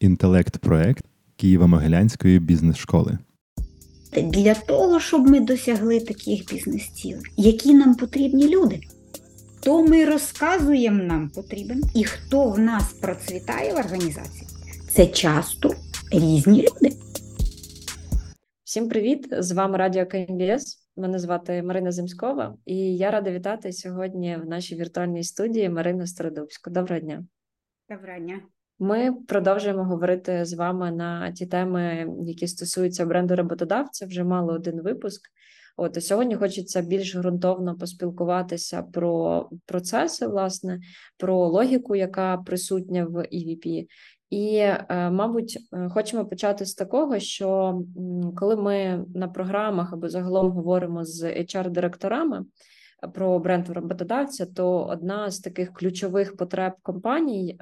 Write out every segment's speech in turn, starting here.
інтелект-проект Києво-Могилянської бізнес-школи. Для того, щоб ми досягли таких бізнес-цілей, які нам потрібні люди, хто ми розказуємо нам потрібен і хто в нас процвітає в організації, це часто різні люди. Всім привіт! З вами Радіо КМБС. Мене звати Марина Земськова, і я рада вітати сьогодні в нашій віртуальній студії Марину Стародубську. Доброго дня. Доброго дня. Ми продовжуємо говорити з вами на ті теми, які стосуються бренду роботодавця. Вже мали один випуск. От і сьогодні хочеться більш ґрунтовно поспілкуватися про процеси, власне, про логіку, яка присутня в EVP, і, е, мабуть, е, хочемо почати з такого, що коли ми на програмах або загалом говоримо з HR-директорами про бренд роботодавця, то одна з таких ключових потреб компаній,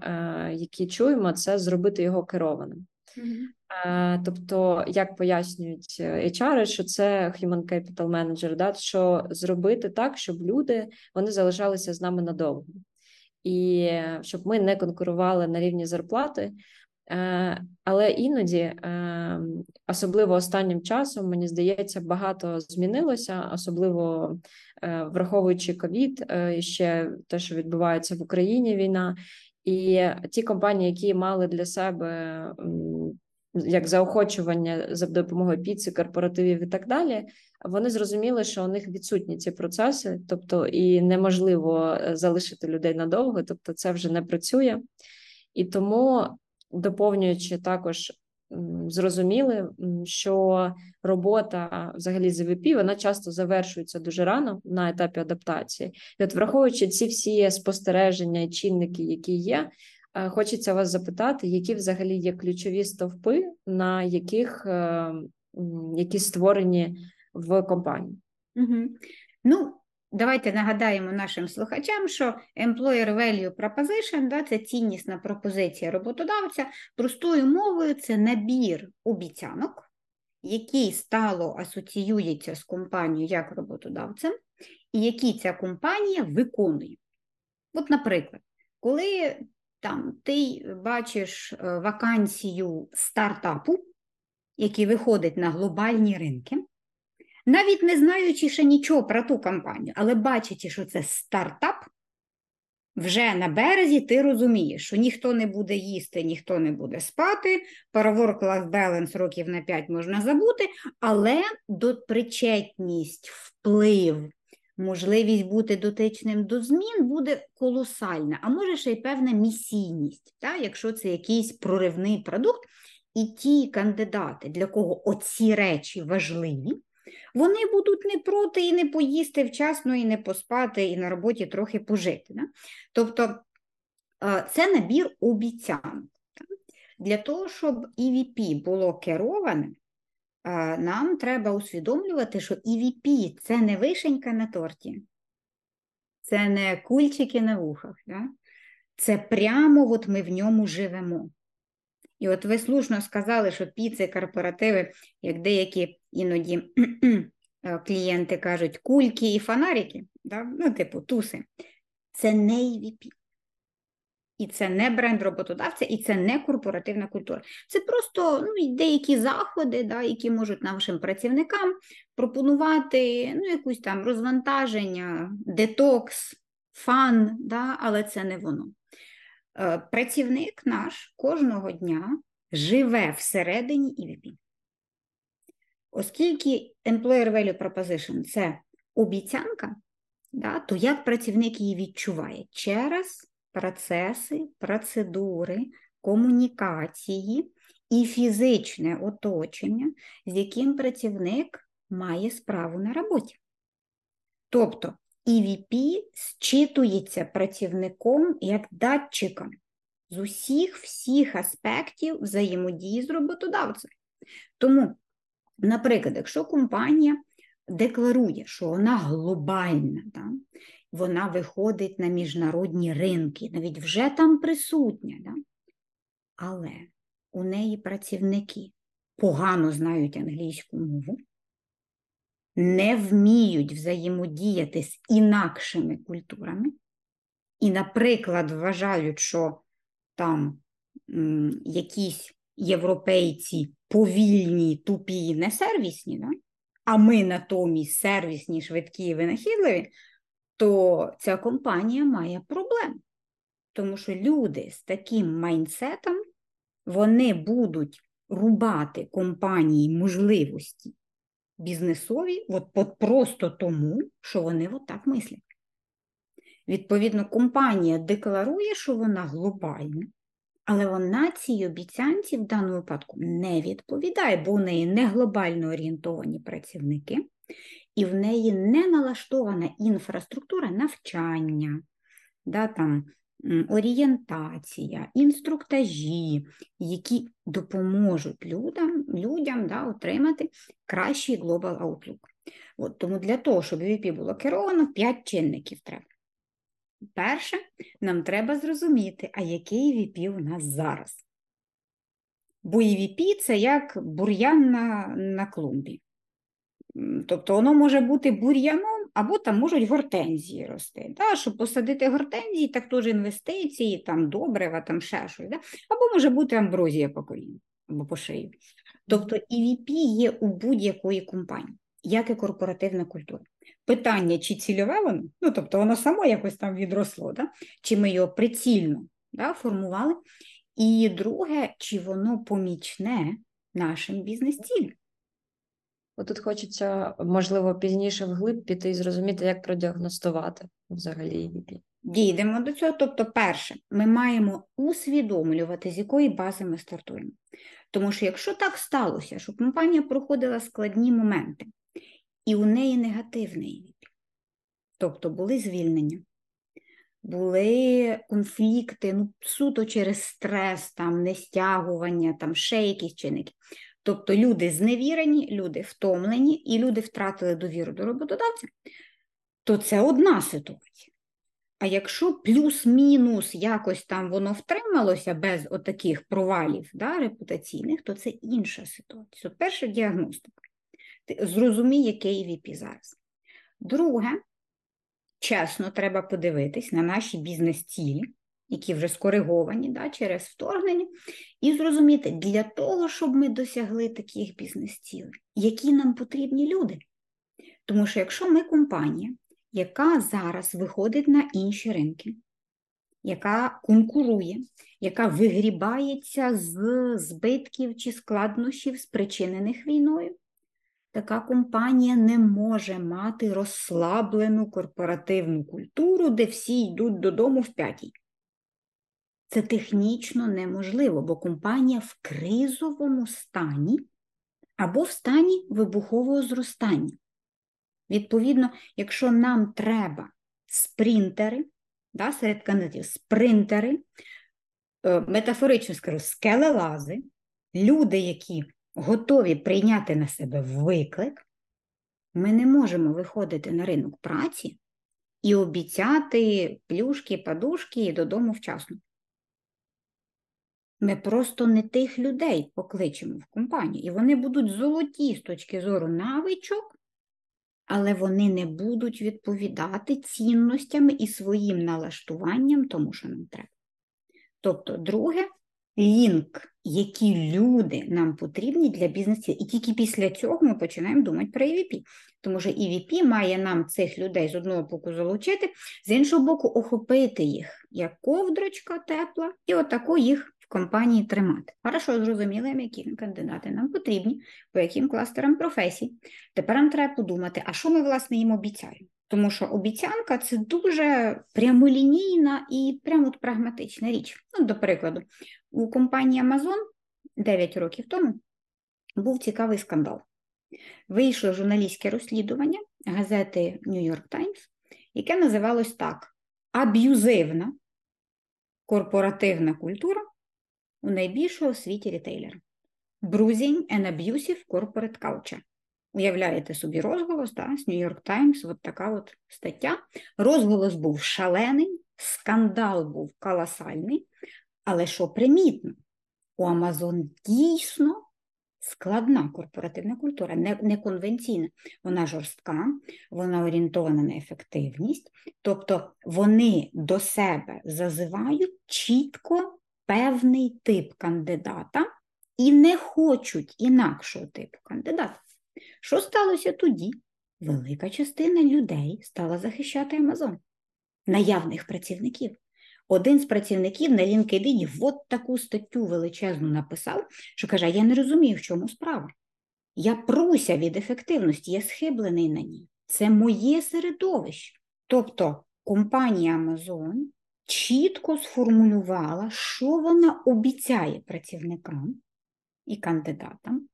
які чуємо, це зробити його керованим. Mm-hmm. Тобто, як пояснюють HR, що це Human Capital Manager, да, що зробити так, щоб люди вони залишалися з нами надовго і щоб ми не конкурували на рівні зарплати. Е, але іноді, е, особливо останнім часом, мені здається, багато змінилося, особливо е, враховуючи ковід, ще те, що відбувається в Україні війна, і ті компанії, які мали для себе як заохочування за допомогою піци, корпоративів і так далі, вони зрозуміли, що у них відсутні ці процеси, тобто і неможливо е, залишити людей надовго, тобто це вже не працює. І тому, доповнюючи також, зрозуміли, що робота взагалі з ВП, вона часто завершується дуже рано на етапі адаптації. І от, враховуючи ці всі спостереження і чинники, які є. Е, хочеться вас запитати, які взагалі є ключові стовпи, на яких е, які створені в компанії? Угу. Ну, давайте нагадаємо нашим слухачам, що Employer Value Proposition да, це ціннісна пропозиція роботодавця. Простою мовою це набір обіцянок, який стало асоціюється з компанією як роботодавцем, і які ця компанія виконує. От, наприклад, коли там ти бачиш е, вакансію стартапу, який виходить на глобальні ринки, навіть не знаючи ще нічого про ту компанію, але бачачи, що це стартап, вже на березі ти розумієш, що ніхто не буде їсти, ніхто не буде спати, про work-life balance років на 5 можна забути, але до причетність, вплив, можливість бути дотичним до змін буде колосальна, а може ще й певна місійність, так? якщо це якийсь проривний продукт, і ті кандидати, для кого оці речі важливі, вони будуть не проти і не поїсти вчасно, і не поспати, і на роботі трохи пожити. Да? Тобто це набір обіцянок. Для того, щоб EVP було кероване, нам треба усвідомлювати, що EVP – це не вишенька на торті, це не кульчики на вухах. Да? Це прямо от ми в ньому живемо. І от ви слушно сказали, що піци, корпоративи, як деякі іноді е, клієнти кажуть, кульки і фонарики, да? ну, типу, туси, це не EVP. І це не бренд роботодавця, і це не корпоративна культура. Це просто ну, деякі заходи, да, які можуть нашим працівникам пропонувати ну, якусь там розвантаження, детокс, фан, да, але це не воно. Е, працівник наш кожного дня живе всередині EVP. Оскільки Employer Value Proposition це обіцянка, да, то як працівник її відчуває через процеси, процедури, комунікації і фізичне оточення, з яким працівник має справу на роботі. Тобто EVP зчитується працівником як датчиком з усіх всіх аспектів взаємодії з роботодавцем. Тому, наприклад, якщо компанія декларує, що вона глобальна, да, вона виходить на міжнародні ринки, навіть вже там присутня, да? але у неї працівники погано знають англійську мову, не вміють взаємодіяти з інакшими культурами, і, наприклад, вважають, що там м, якісь європейці повільні, тупі, несервісні, да? а ми натомість сервісні, швидкі і винахідливі, то ця компанія має проблем. Тому що люди з таким майнсетом вони будуть рубати компанії можливості бізнесові от, от просто тому, що вони отак мислять. Відповідно, компанія декларує, що вона глобальна, але вона цій обіцянці в даному випадку не відповідає, бо в неї не глобально орієнтовані працівники, і в неї не налаштована інфраструктура навчання, да, там, орієнтація, інструктажі, які допоможуть людям людям да, отримати кращий Global Outlook. От, Тому для того, щоб EVP було керовано, 5 чинників треба. Перше, нам треба зрозуміти, а який EVP у нас зараз. Бо EVP – це як бур'ян на, на клумбі. Тобто воно може бути бур'яном, або там можуть гортензії рости. Да? Щоб посадити гортензії, так теж інвестиції, там добрива, там ще щось. Да? Або може бути амброзія по коліну або по шию. Тобто EVP є у будь-якої компанії, як і корпоративна культура. Питання, чи цільове воно, ну тобто воно само якось там відросло, да? чи ми його прицільно да, формували. І друге, чи воно помічне нашим бізнес-цілям. Отут хочеться, можливо, пізніше вглиб піти і зрозуміти, як продіагностувати взагалі EVP. Дійдемо до цього. Тобто, перше, ми маємо усвідомлювати, з якої бази ми стартуємо. Тому що, якщо так сталося, що компанія проходила складні моменти, і у неї негативний EVP, тобто були звільнення, були конфлікти, ну, суто через стрес, там, нестягування, там ще якісь чинники. Тобто люди зневірені, люди втомлені і люди втратили довіру до роботодавця, то це одна ситуація. А якщо плюс-мінус якось там воно втрималося без отаких провалів да, репутаційних, то це інша ситуація. От перша діагностика. Ти зрозумій, який EVP зараз. Друге, чесно, треба подивитись на наші бізнес-цілі які вже скориговані да, через вторгнення, і зрозуміти, для того, щоб ми досягли таких бізнес-цілей, які нам потрібні люди. Тому що якщо ми компанія, яка зараз виходить на інші ринки, яка конкурує, яка вигрібається з збитків чи складнощів, спричинених війною, така компанія не може мати розслаблену корпоративну культуру, де всі йдуть додому в п'ятій. Це технічно неможливо, бо компанія в кризовому стані або в стані вибухового зростання. Відповідно, якщо нам треба спринтери, да, серед кандидатів спринтери, е, метафорично скажу, скелелази, люди, які готові прийняти на себе виклик, ми не можемо виходити на ринок праці і обіцяти плюшки, подушки і додому вчасно. Ми просто не тих людей покличемо в компанію. І вони будуть золоті з точки зору навичок, але вони не будуть відповідати цінностями і своїм налаштуванням тому, що нам треба. Тобто, друге, лінк, які люди нам потрібні для бізнесу. І тільки після цього ми починаємо думати про EVP. Тому що EVP має нам цих людей з одного боку залучити, з іншого боку, охопити їх як ковдрочка тепла, і отако їх компанії тримати. Хорошо, зрозуміли, які кандидати нам потрібні, по яким кластерам професій. Тепер нам треба подумати, а що ми, власне, їм обіцяємо? Тому що обіцянка це дуже прямолінійна і прямо прагматична річ. Ну, До прикладу, у компанії Amazon 9 років тому був цікавий скандал. Вийшло журналістське розслідування газети New York Times, яке називалось так: Аб'юзивна корпоративна культура у найбільшого світі рітейлера. Bruising and Abusive Corporate Culture. Уявляєте собі розголос да, з New York Times, от така от стаття. Розголос був шалений, скандал був колосальний, але що примітно, у Amazon дійсно складна корпоративна культура, не, не конвенційна. Вона жорстка, вона орієнтована на ефективність, тобто вони до себе зазивають чітко певний тип кандидата і не хочуть інакшого типу кандидата. Що сталося тоді? Велика частина людей стала захищати Амазон, наявних працівників. Один з працівників на LinkedIn от таку статтю величезну написав, що каже: Я не розумію, в чому справа. Я пруся від ефективності, я схиблений на ній. Це моє середовище. Тобто компанія Amazon чітко сформулювала, що вона обіцяє працівникам і кандидатам.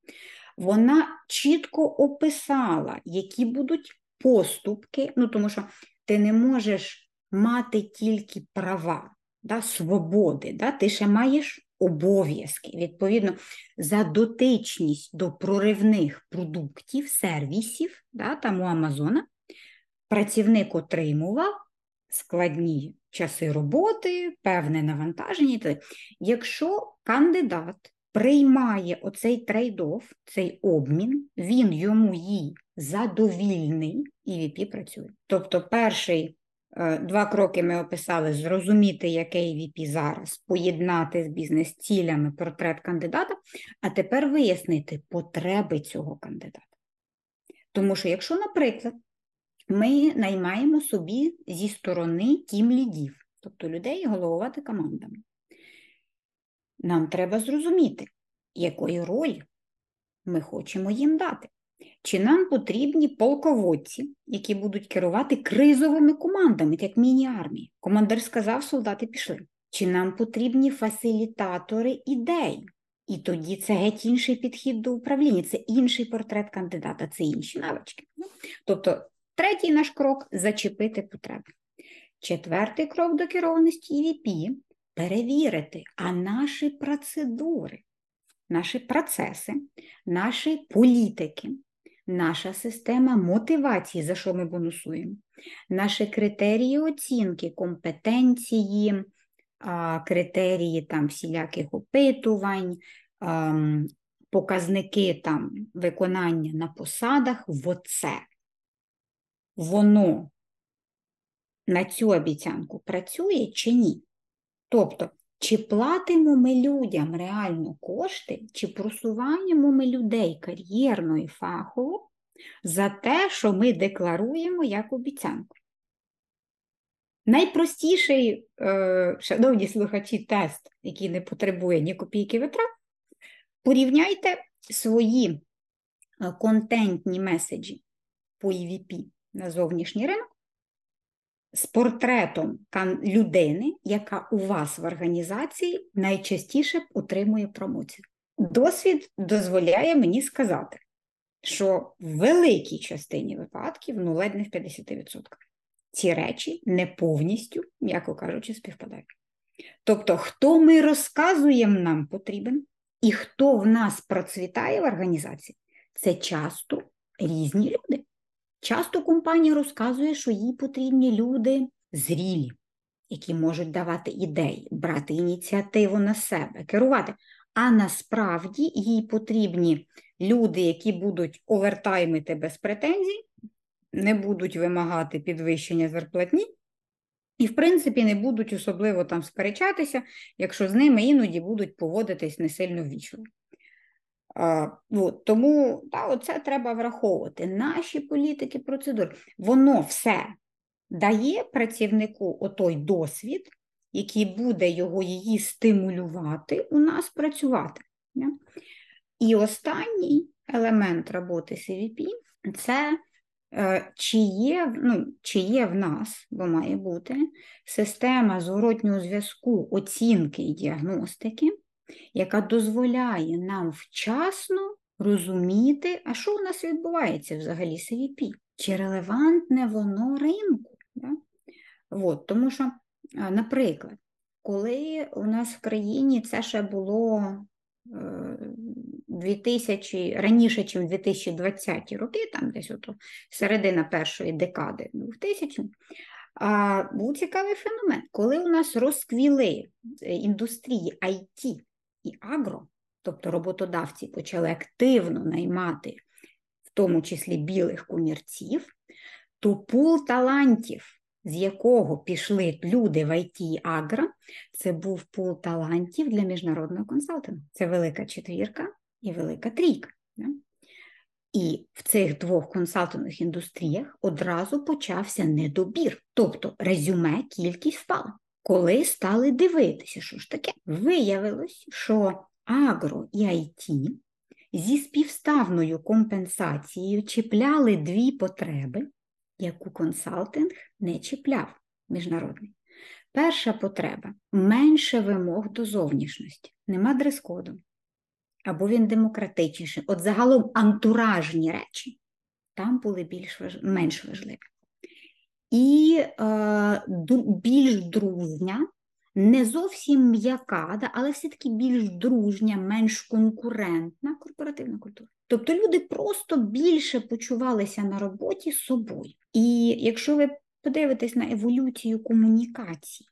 Вона чітко описала, які будуть поступки, ну тому що ти не можеш мати тільки права, да, свободи, да, ти ще маєш обов'язки. Відповідно, за дотичність до проривних продуктів, сервісів, да, там у Амазона, працівник отримував складні часи роботи, певне навантаження. Якщо кандидат приймає оцей трейд-офф, цей обмін, він йому їй задовільний, і VP працює. Тобто, перший е, два кроки ми описали: зрозуміти, який VP зараз, поєднати з бізнес-цілями портрет кандидата, а тепер вияснити потреби цього кандидата. Тому що, якщо, наприклад, ми наймаємо собі зі сторони тім лідів, тобто людей головувати командами. Нам треба зрозуміти, якої ролі ми хочемо їм дати. Чи нам потрібні полководці, які будуть керувати кризовими командами, як міні-армії? Командир сказав, солдати пішли. Чи нам потрібні фасилітатори ідей? І тоді це геть інший підхід до управління, це інший портрет кандидата, це інші навички. Тобто Третій наш крок зачепити потреби. Четвертий крок до керованості EVP – перевірити, а наші процедури, наші процеси, наші політики, наша система мотивації, за що ми бонусуємо, наші критерії оцінки, компетенції, критерії там всіляких опитувань, показники там виконання на посадах в оце воно на цю обіцянку працює чи ні. Тобто, чи платимо ми людям реально кошти, чи просуваємо ми людей кар'єрно і фахово за те, що ми декларуємо як обіцянку. Найпростіший, е, шановні слухачі, тест, який не потребує ні копійки витрат, порівняйте свої е, контентні меседжі по EVP на зовнішній ринок з портретом людини, яка у вас в організації найчастіше отримує промоцію. Досвід дозволяє мені сказати, що в великій частині випадків, ну ледь не в 50%, ці речі не повністю, м'яко кажучи, співпадають. Тобто, хто ми розказуємо нам потрібен, і хто в нас процвітає в організації, це часто різні люди. Часто компанія розказує, що їй потрібні люди зрілі, які можуть давати ідеї, брати ініціативу на себе, керувати. А насправді їй потрібні люди, які будуть овертаймити без претензій, не будуть вимагати підвищення зарплатні, і, в принципі, не будуть особливо там сперечатися, якщо з ними іноді будуть поводитись не сильно ввічливо. От, Тому да, оце треба враховувати. Наші політики, процедури, воно все дає працівнику отой досвід, який буде його її стимулювати у нас працювати. І останній елемент роботи CVP це е, чи є ну, чи є в нас, бо має бути, система зворотнього зв'язку оцінки і діагностики яка дозволяє нам вчасно розуміти, а що у нас відбувається взагалі CVP, чи релевантне воно ринку. Да? От, тому що, наприклад, коли у нас в країні це ще було 2000, е, раніше, ніж 2020 роки, там десь ото середина першої декади 2000 а був цікавий феномен, коли у нас розквіли індустрії IT і агро, тобто роботодавці почали активно наймати, в тому числі білих комірців, то пул талантів з якого пішли люди в IT Агро, це був пул талантів для міжнародного консалтингу. Це велика четвірка і велика трійка. І в цих двох консалтингових індустріях одразу почався недобір, тобто резюме кількість впала. Коли стали дивитися, що ж таке, виявилось, що агро і IT зі співставною компенсацією чіпляли дві потреби, яку консалтинг не чіпляв міжнародний. Перша потреба менше вимог до зовнішності, нема дрес-коду. Або він демократичніший. От загалом антуражні речі там були більш менш важливі. І е, більш дружня, не зовсім м'яка, але все-таки більш дружня, менш конкурентна корпоративна культура. Тобто люди просто більше почувалися на роботі з собою. І якщо ви подивитесь на еволюцію комунікації,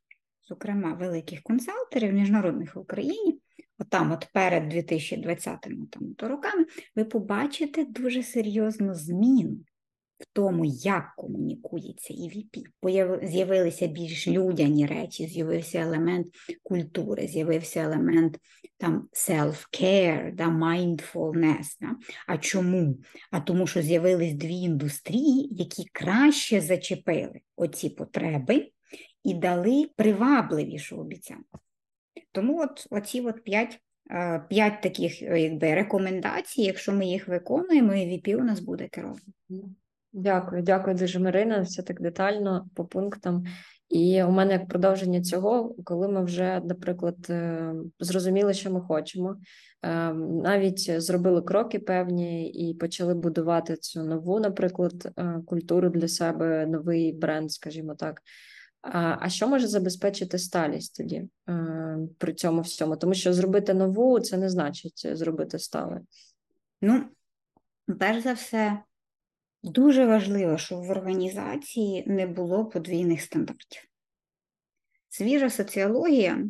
зокрема великих консалтерів міжнародних в Україні, отам, от перед 2020 там, роками, ви побачите дуже серйозну зміну в тому, як комунікується EVP. З'явилися більш людяні речі, з'явився елемент культури, з'явився елемент там self-care, да, mindfulness. Да? А чому? А тому, що з'явились дві індустрії, які краще зачепили оці потреби і дали привабливішу обіцянку. Тому от оці от п'ять е, п'ять таких якби, рекомендацій, якщо ми їх виконуємо, EVP у нас буде керований. Дякую, дякую дуже, Марина. Все так детально по пунктам. І у мене як продовження цього, коли ми вже, наприклад, е, зрозуміли, що ми хочемо, е, навіть зробили кроки певні і почали будувати цю нову, наприклад, е, культуру для себе, новий бренд, скажімо так. А що може забезпечити сталість тоді при цьому всьому? Тому що зробити нову це не значить зробити стале. Ну, перш за все. Дуже важливо, щоб в організації не було подвійних стандартів. Свіжа соціологія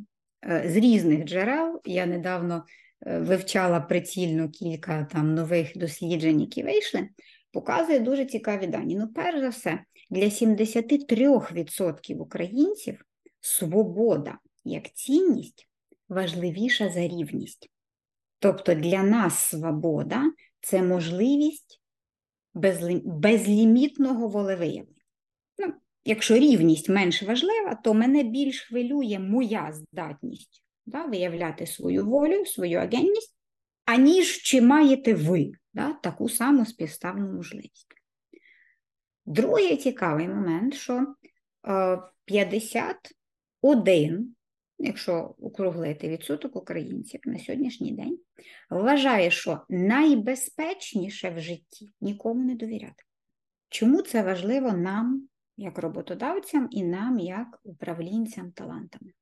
е, з різних джерел, я недавно е, вивчала прицільно кілька там нових досліджень, які вийшли, показує дуже цікаві дані. Ну, перш за все, для 73% українців свобода як цінність важливіша за рівність. Тобто для нас свобода це можливість безлімітного волевиявлення. Ну, Якщо рівність менш важлива, то мене більш хвилює моя здатність да, виявляти свою волю, свою агентність, аніж чи маєте ви да, таку саму співставну можливість. Другий цікавий момент, що 51 е, якщо округлити відсоток українців на сьогоднішній день, вважає, що найбезпечніше в житті нікому не довіряти. Чому це важливо нам, як роботодавцям, і нам, як управлінцям талантами?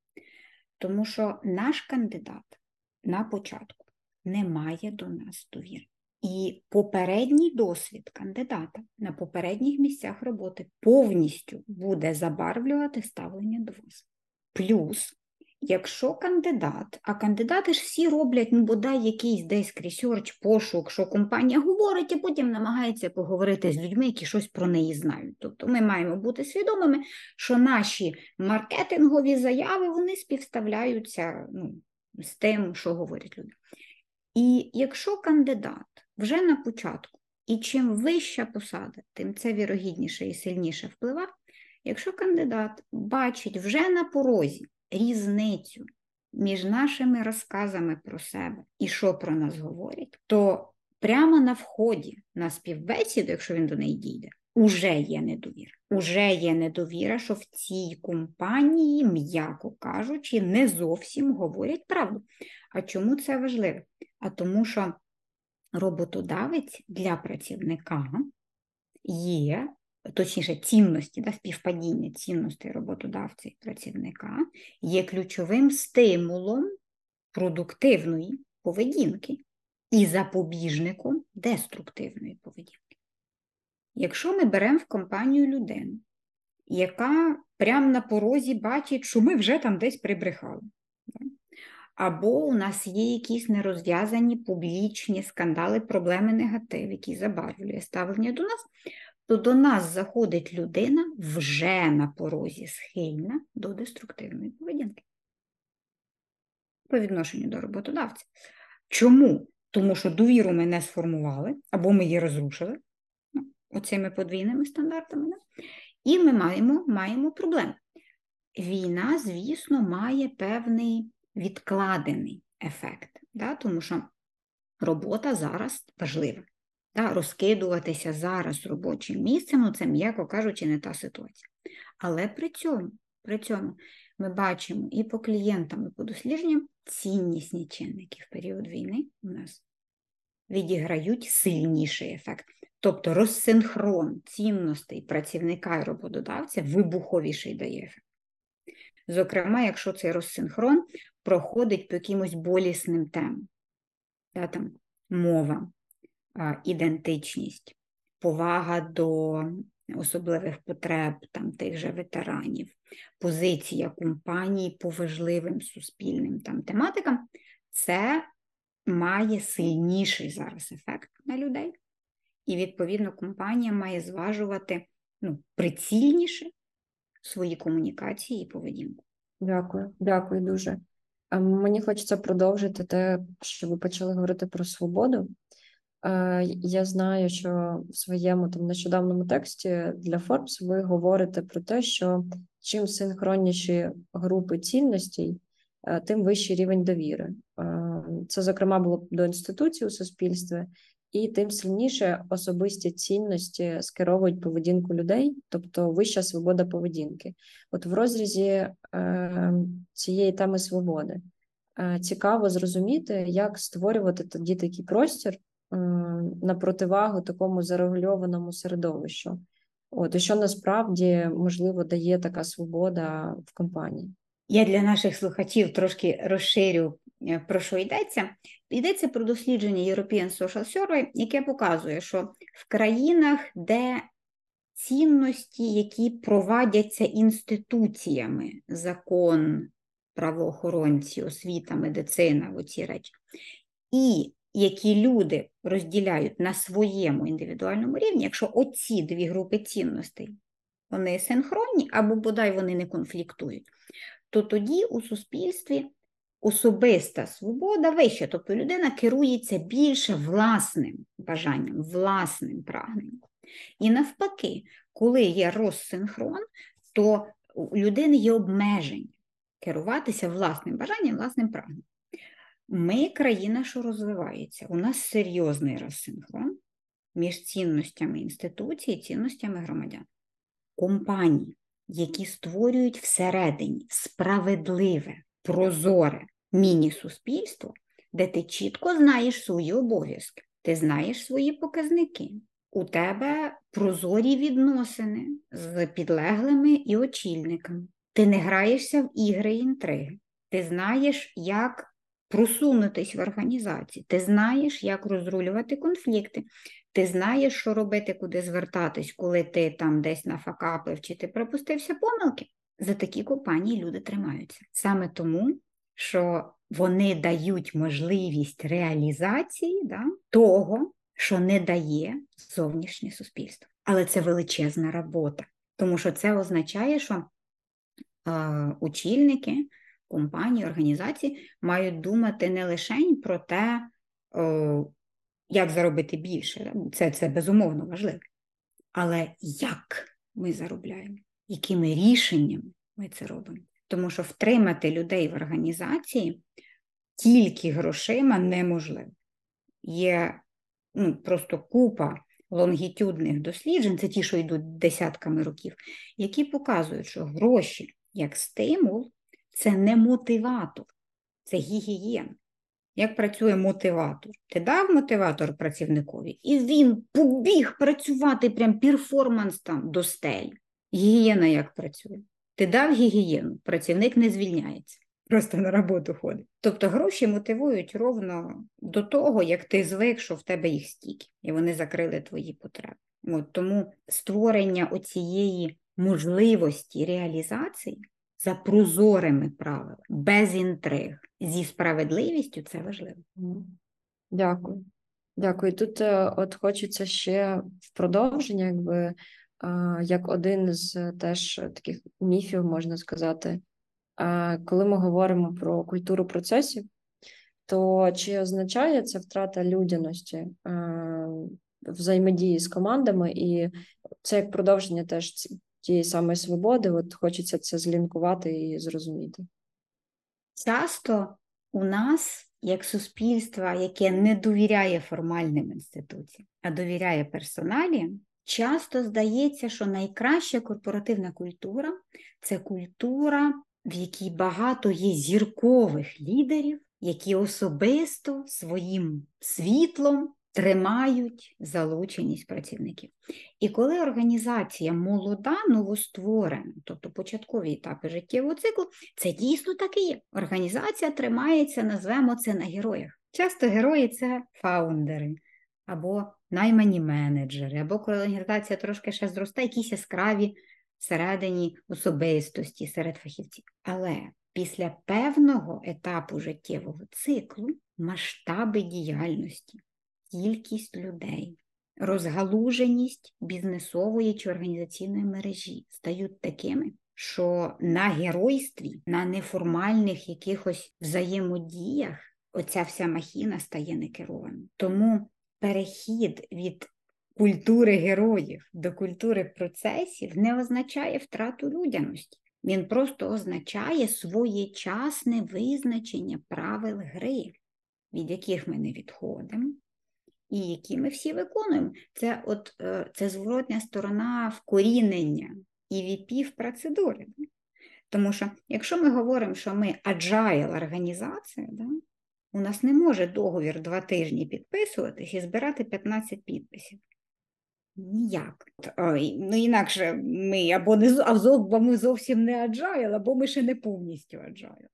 Тому що наш кандидат на початку не має до нас довіри. І попередній досвід кандидата на попередніх місцях роботи повністю буде забарвлювати ставлення до вас. Плюс Якщо кандидат, а кандидати ж всі роблять ну, бодай якийсь десь ресерч, пошук, що компанія говорить, а потім намагається поговорити з людьми, які щось про неї знають. Тобто ми маємо бути свідомими, що наші маркетингові заяви вони співставляються ну, з тим, що говорять люди. І якщо кандидат вже на початку, і чим вища посада, тим це вірогідніше і сильніше впливає, якщо кандидат бачить вже на порозі різницю між нашими розказами про себе і що про нас говорять, то прямо на вході на співбесіду, якщо він до неї дійде, уже є недовіра. Уже є недовіра, що в цій компанії, м'яко кажучи, не зовсім говорять правду. А чому це важливо? А тому, що роботодавець для працівника є точніше, цінності, да, співпадіння цінностей роботодавця і працівника є ключовим стимулом продуктивної поведінки і запобіжником деструктивної поведінки. Якщо ми беремо в компанію людину, яка прямо на порозі бачить, що ми вже там десь прибрехали, або у нас є якісь нерозв'язані публічні скандали, проблеми, негатив, які забарвлює ставлення до нас, то до нас заходить людина вже на порозі схильна до деструктивної поведінки по відношенню до роботодавця. Чому? Тому що довіру ми не сформували, або ми її розрушили ну, оцими подвійними стандартами, да? і ми маємо, маємо проблему. Війна, звісно, має певний відкладений ефект, да? тому що робота зараз важлива. Да? Розкидуватися зараз робочим місцем, ну це, м'яко кажучи, не та ситуація. Але при цьому, при цьому ми бачимо і по клієнтам, і по дослідженням ціннісні чинники в період війни у нас відіграють сильніший ефект. Тобто розсинхрон цінностей працівника і роботодавця вибуховіший дає ефект. Зокрема, якщо цей розсинхрон проходить по якимось болісним темам, да, там, мова, ідентичність, повага до особливих потреб там, тих же ветеранів, позиція компанії по важливим суспільним там, тематикам, це має сильніший зараз ефект на людей. І, відповідно, компанія має зважувати ну, прицільніше свої комунікації і поведінку. Дякую, дякую дуже. Мені хочеться продовжити те, що ви почали говорити про свободу. Е, я знаю, що в своєму там нещодавному тексті для Forbes ви говорите про те, що чим синхронніші групи цінностей, е, тим вищий рівень довіри. Е, це, зокрема, було до інституцій у суспільстві, і тим сильніше особисті цінності скеровують поведінку людей, тобто вища свобода поведінки. От в розрізі цієї теми свободи цікаво зрозуміти, як створювати тоді такий простір на противагу такому зарегульованому середовищу. От і що насправді можливо дає така свобода в компанії? Я для наших слухачів трошки розширю е, про що йдеться. Йдеться про дослідження European Social Survey, яке показує, що в країнах, де цінності, які провадяться інституціями, закон, правоохоронці, освіта, медицина, оці речі, і які люди розділяють на своєму індивідуальному рівні, якщо оці дві групи цінностей вони синхронні або бодай вони не конфліктують, то тоді у суспільстві особиста свобода вища, тобто людина керується більше власним бажанням, власним прагненням. І навпаки, коли є розсинхрон, то у людини є обмеження керуватися власним бажанням, власним прагненням. Ми країна, що розвивається. У нас серйозний розсинхрон між цінностями інституцій і цінностями громадян. Компанії, які створюють всередині справедливе, прозоре міні-суспільство, де ти чітко знаєш свої обов'язки, ти знаєш свої показники. У тебе прозорі відносини з підлеглими і очільниками. Ти не граєшся в ігри і інтриги. Ти знаєш, як просунутись в організації. Ти знаєш, як розрулювати конфлікти, ти знаєш, що робити, куди звертатись, коли ти там десь нафакапив чи ти пропустився помилки. За такі компанії люди тримаються. Саме тому, що вони дають можливість реалізації да, того, що не дає зовнішнє суспільство. Але це величезна робота, тому що це означає, що е, очільники компанії, організації мають думати не лише про те, як заробити більше. Це, Це безумовно важливо. Але як ми заробляємо, якими рішеннями ми це робимо? Тому що втримати людей в організації тільки грошима неможливо. Є ну, просто купа лонгітюдних досліджень, це ті, що йдуть десятками років, які показують, що гроші як стимул це не мотиватор, це гігієна. Як працює мотиватор? Ти дав мотиватор працівникові, і він побіг працювати прям перформанс там до стель. Гігієна як працює? Ти дав гігієну, працівник не звільняється, просто на роботу ходить. Тобто гроші мотивують ровно до того, як ти звик, що в тебе їх стільки, і вони закрили твої потреби. От, Тому створення оцієї можливості реалізації за прозорими правилами, без інтриг, зі справедливістю це важливо. Дякую. Дякую. Тут е, от хочеться ще в продовження, якби як один з теж таких міфів, можна сказати, коли ми говоримо про культуру процесів, то чи означає це втрата людяності взаємодії з командами, і це як продовження теж тієї самої свободи, от хочеться це злінкувати і зрозуміти. Часто у нас, як суспільство, яке не довіряє формальним інституціям, а довіряє персоналі, часто здається, що найкраща корпоративна культура це культура, в якій багато є зіркових лідерів, які особисто своїм світлом тримають залученість працівників. І коли організація молода, новостворена, тобто початкові етапи життєвого циклу, це дійсно так і є. Організація тримається, назвемо це на героях. Часто герої це фаундери або наймані менеджери, або коли організація трошки ще зросте, якісь яскраві всередині особистості серед фахівців. Але після певного етапу життєвого циклу масштаби діяльності кількість людей, розгалуженість бізнесової чи організаційної мережі стають такими, що на геройстві, на неформальних якихось взаємодіях оця вся махіна стає некерованою. Тому перехід від культури героїв до культури процесів не означає втрату людяності. Він просто означає своєчасне визначення правил гри, від яких ми не відходимо, і які ми всі виконуємо. Це от, е, це зворотня сторона вкорінення EVP в процедурі. Тому що, якщо ми говоримо, що ми agile організація, да, у нас не може договір два тижні підписуватись і збирати 15 підписів. Ніяк. Ну, Інакше ми або не або ми зовсім не agile, або ми ще не повністю agile.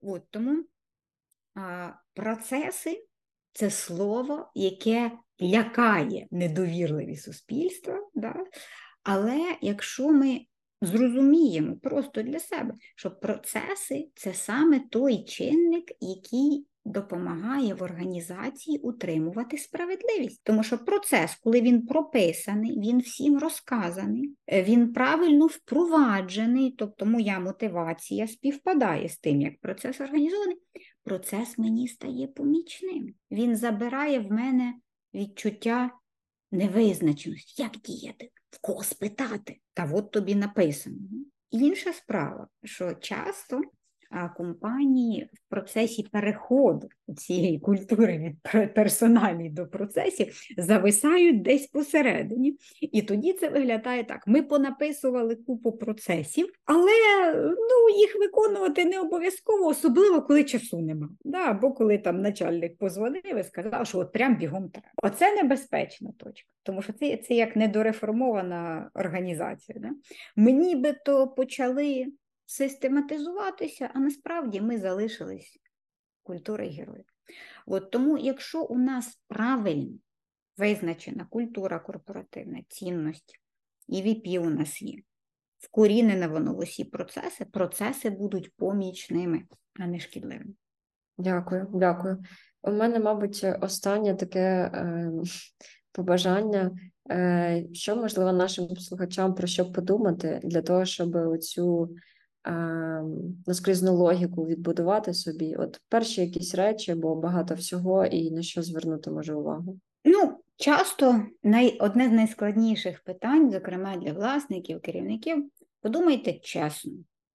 От, Тому а, процеси це слово, яке лякає недовірливі суспільства. Да? Але якщо ми зрозуміємо просто для себе, що процеси це саме той чинник, який допомагає в організації утримувати справедливість. Тому що процес, коли він прописаний, він всім розказаний, він правильно впроваджений, тобто моя мотивація співпадає з тим, як процес організований, процес мені стає помічним. Він забирає в мене відчуття невизначеності, як діяти, в кого спитати. Та от тобі написано. Інша справа, що часто компанії в процесі переходу цієї культури від персоналі до процесів зависають десь посередині. І тоді це виглядає так: ми понаписували купу процесів, але ну, їх виконувати не обов'язково, особливо коли часу нема. Да, Або коли там начальник позвонив і сказав, що от прям бігом треба. Оце небезпечна точка, тому що це це як недореформована організація. Да? Ми нібито почали систематизуватися, а насправді ми залишились культурою героїв. От Тому, якщо у нас правильно визначена культура корпоративна, цінності, і ВІПІ у нас є, вкорінене воно в усі процеси, процеси будуть помічними, а не шкідливими. Дякую, дякую. У мене, мабуть, останнє таке е, побажання, е, що можливо нашим слухачам про що подумати для того, щоб оцю наскрізну логіку відбудувати собі? От перші якісь речі, бо багато всього, і на що звернути може увагу? Ну, часто най... одне з найскладніших питань, зокрема для власників, керівників, подумайте чесно,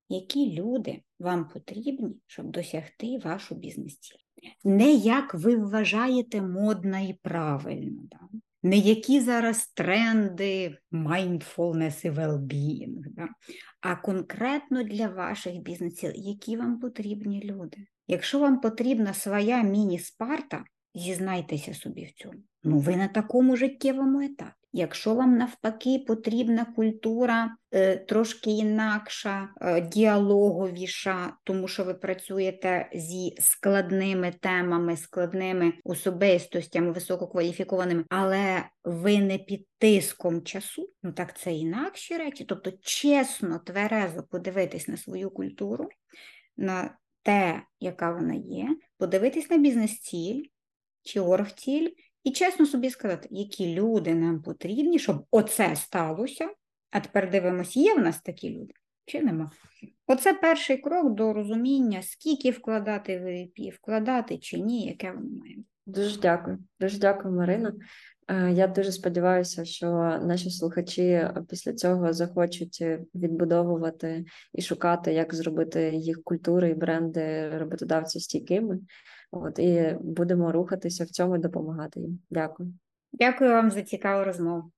які люди вам потрібні, щоб досягти вашу бізнес-ціль. Не як ви вважаєте модно і правильно. Да? Не які зараз тренди mindfulness і well-being, да? а конкретно для ваших бізнесів, які вам потрібні люди. Якщо вам потрібна своя міні-спарта, зізнайтеся собі в цьому. Ну, ви на такому життєвому етапі. Якщо вам навпаки потрібна культура е, трошки інакша, е, діалоговіша, тому що ви працюєте зі складними темами, складними особистостями, висококваліфікованими, але ви не під тиском часу, ну так це інакші речі. Тобто, чесно, тверезо подивитись на свою культуру, на те, яка вона є, подивитись на бізнес-ціль чи оргціль і чесно собі сказати, які люди нам потрібні, щоб оце сталося. А тепер дивимося, є в нас такі люди чи нема. Оце перший крок до розуміння, скільки вкладати в ІП, вкладати чи ні, яке воно має. Дуже дякую. Дуже дякую, Марина. Е, Я дуже сподіваюся, що наші слухачі після цього захочуть е, відбудовувати і шукати, як зробити їх культури і бренди роботодавців стійкими. От і будемо рухатися в цьому і допомагати їм. Дякую. Дякую вам за цікаву розмову.